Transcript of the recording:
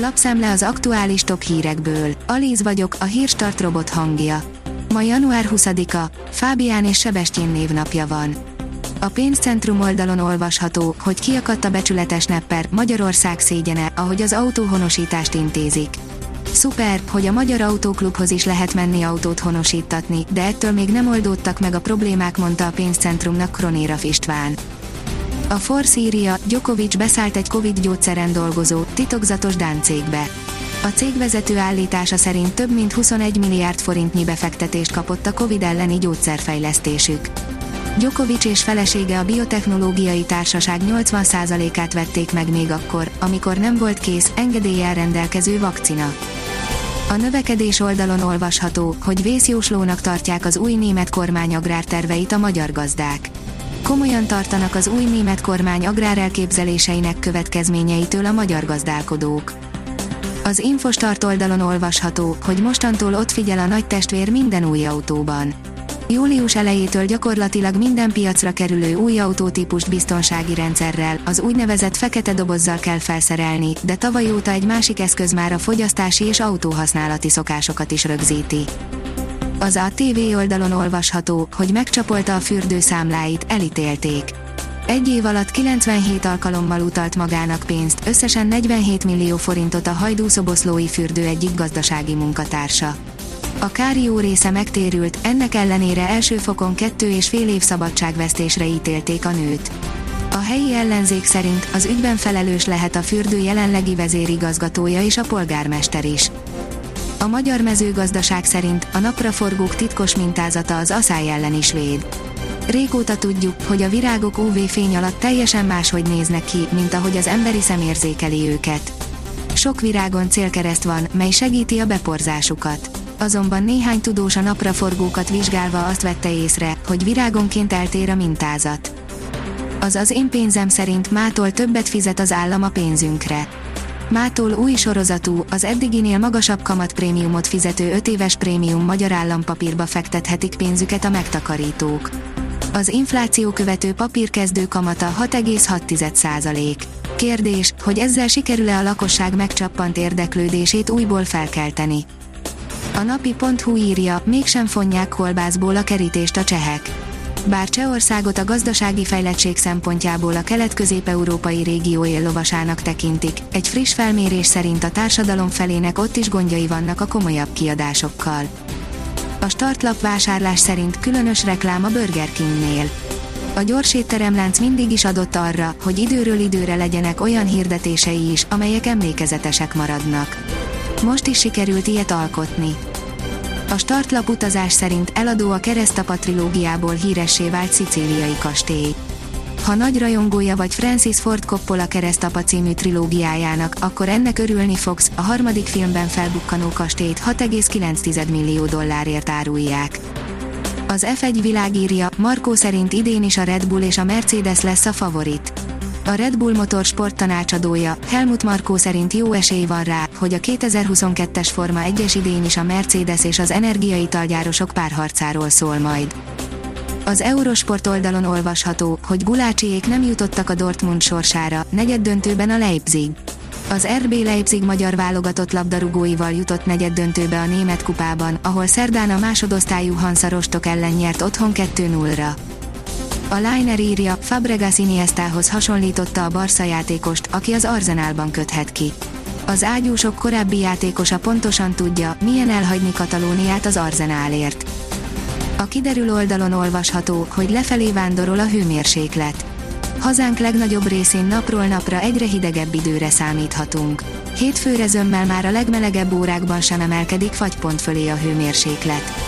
Lapszemle az aktuális top hírekből. Alíz vagyok, a hírstart robot hangja. Ma január 20-a, Fábián és Sebestyén névnapja van. A pénzcentrum oldalon olvasható, hogy kiakadt a becsületes nepper, Magyarország szégyene, ahogy az autóhonosítást intézik. Szuper, hogy a Magyar Autóklubhoz is lehet menni autót honosítatni, de ettől még nem oldódtak meg a problémák, mondta a pénzcentrumnak Kronéra István. A Force írja, Djokovic beszállt egy Covid gyógyszeren dolgozó, titokzatos dáncégbe. A cégvezető állítása szerint több mint 21 milliárd forintnyi befektetést kapott a Covid elleni gyógyszerfejlesztésük. Djokovic és felesége a biotechnológiai társaság 80%-át vették meg még akkor, amikor nem volt kész, engedéllyel rendelkező vakcina. A növekedés oldalon olvasható, hogy vészjóslónak tartják az új német kormány agrárterveit a magyar gazdák. Komolyan tartanak az új német kormány agrárelképzeléseinek következményeitől a magyar gazdálkodók. Az Infostart oldalon olvasható, hogy mostantól ott figyel a nagy testvér minden új autóban. Július elejétől gyakorlatilag minden piacra kerülő új autótípust biztonsági rendszerrel, az úgynevezett fekete dobozzal kell felszerelni, de tavaly óta egy másik eszköz már a fogyasztási és autóhasználati szokásokat is rögzíti. Az ATV oldalon olvasható, hogy megcsapolta a fürdő számláit, elítélték. Egy év alatt 97 alkalommal utalt magának pénzt, összesen 47 millió forintot a hajdúszoboszlói fürdő egyik gazdasági munkatársa. A kár jó része megtérült, ennek ellenére első fokon kettő és fél év szabadságvesztésre ítélték a nőt. A helyi ellenzék szerint az ügyben felelős lehet a fürdő jelenlegi vezérigazgatója és a polgármester is. A magyar mezőgazdaság szerint a napraforgók titkos mintázata az aszály ellen is véd. Régóta tudjuk, hogy a virágok UV-fény alatt teljesen máshogy néznek ki, mint ahogy az emberi szem érzékeli őket. Sok virágon célkereszt van, mely segíti a beporzásukat. Azonban néhány tudós a napraforgókat vizsgálva azt vette észre, hogy virágonként eltér a mintázat. Az az én pénzem szerint mától többet fizet az állam a pénzünkre. Mától új sorozatú, az eddiginél magasabb kamatprémiumot fizető 5 éves prémium magyar állampapírba fektethetik pénzüket a megtakarítók. Az infláció követő papírkezdő kamata 6,6%. Kérdés, hogy ezzel sikerül-e a lakosság megcsappant érdeklődését újból felkelteni. A napi.hu írja, mégsem fonják kolbászból a kerítést a csehek. Bár Csehországot a gazdasági fejlettség szempontjából a kelet-közép-európai régió éllovasának tekintik, egy friss felmérés szerint a társadalom felének ott is gondjai vannak a komolyabb kiadásokkal. A startlap vásárlás szerint különös reklám a Burger Kingnél. A gyors étteremlánc mindig is adott arra, hogy időről időre legyenek olyan hirdetései is, amelyek emlékezetesek maradnak. Most is sikerült ilyet alkotni. A startlap utazás szerint eladó a Keresztapa trilógiából híressé vált szicíliai kastély. Ha nagy rajongója vagy Francis Ford Coppola Keresztapa című trilógiájának, akkor ennek örülni fogsz, a harmadik filmben felbukkanó kastélyt 6,9 millió dollárért árulják. Az F1 világírja, Markó szerint idén is a Red Bull és a Mercedes lesz a favorit. A Red Bull Motor sport tanácsadója, Helmut Markó szerint jó esély van rá, hogy a 2022-es Forma 1-es idén is a Mercedes és az energiaitalgyárosok párharcáról szól majd. Az Eurosport oldalon olvasható, hogy Gulácsiék nem jutottak a Dortmund sorsára, negyed döntőben a Leipzig. Az RB Leipzig magyar válogatott labdarúgóival jutott negyed döntőbe a német kupában, ahol szerdán a másodosztályú Hansa Rostok ellen nyert otthon 2-0-ra. A Liner írja, Fabregas Iniestához hasonlította a Barca játékost, aki az Arzenálban köthet ki. Az ágyúsok korábbi játékosa pontosan tudja, milyen elhagyni Katalóniát az Arzenálért. A kiderül oldalon olvasható, hogy lefelé vándorol a hőmérséklet. Hazánk legnagyobb részén napról napra egyre hidegebb időre számíthatunk. Hétfőre zömmel már a legmelegebb órákban sem emelkedik fagypont fölé a hőmérséklet.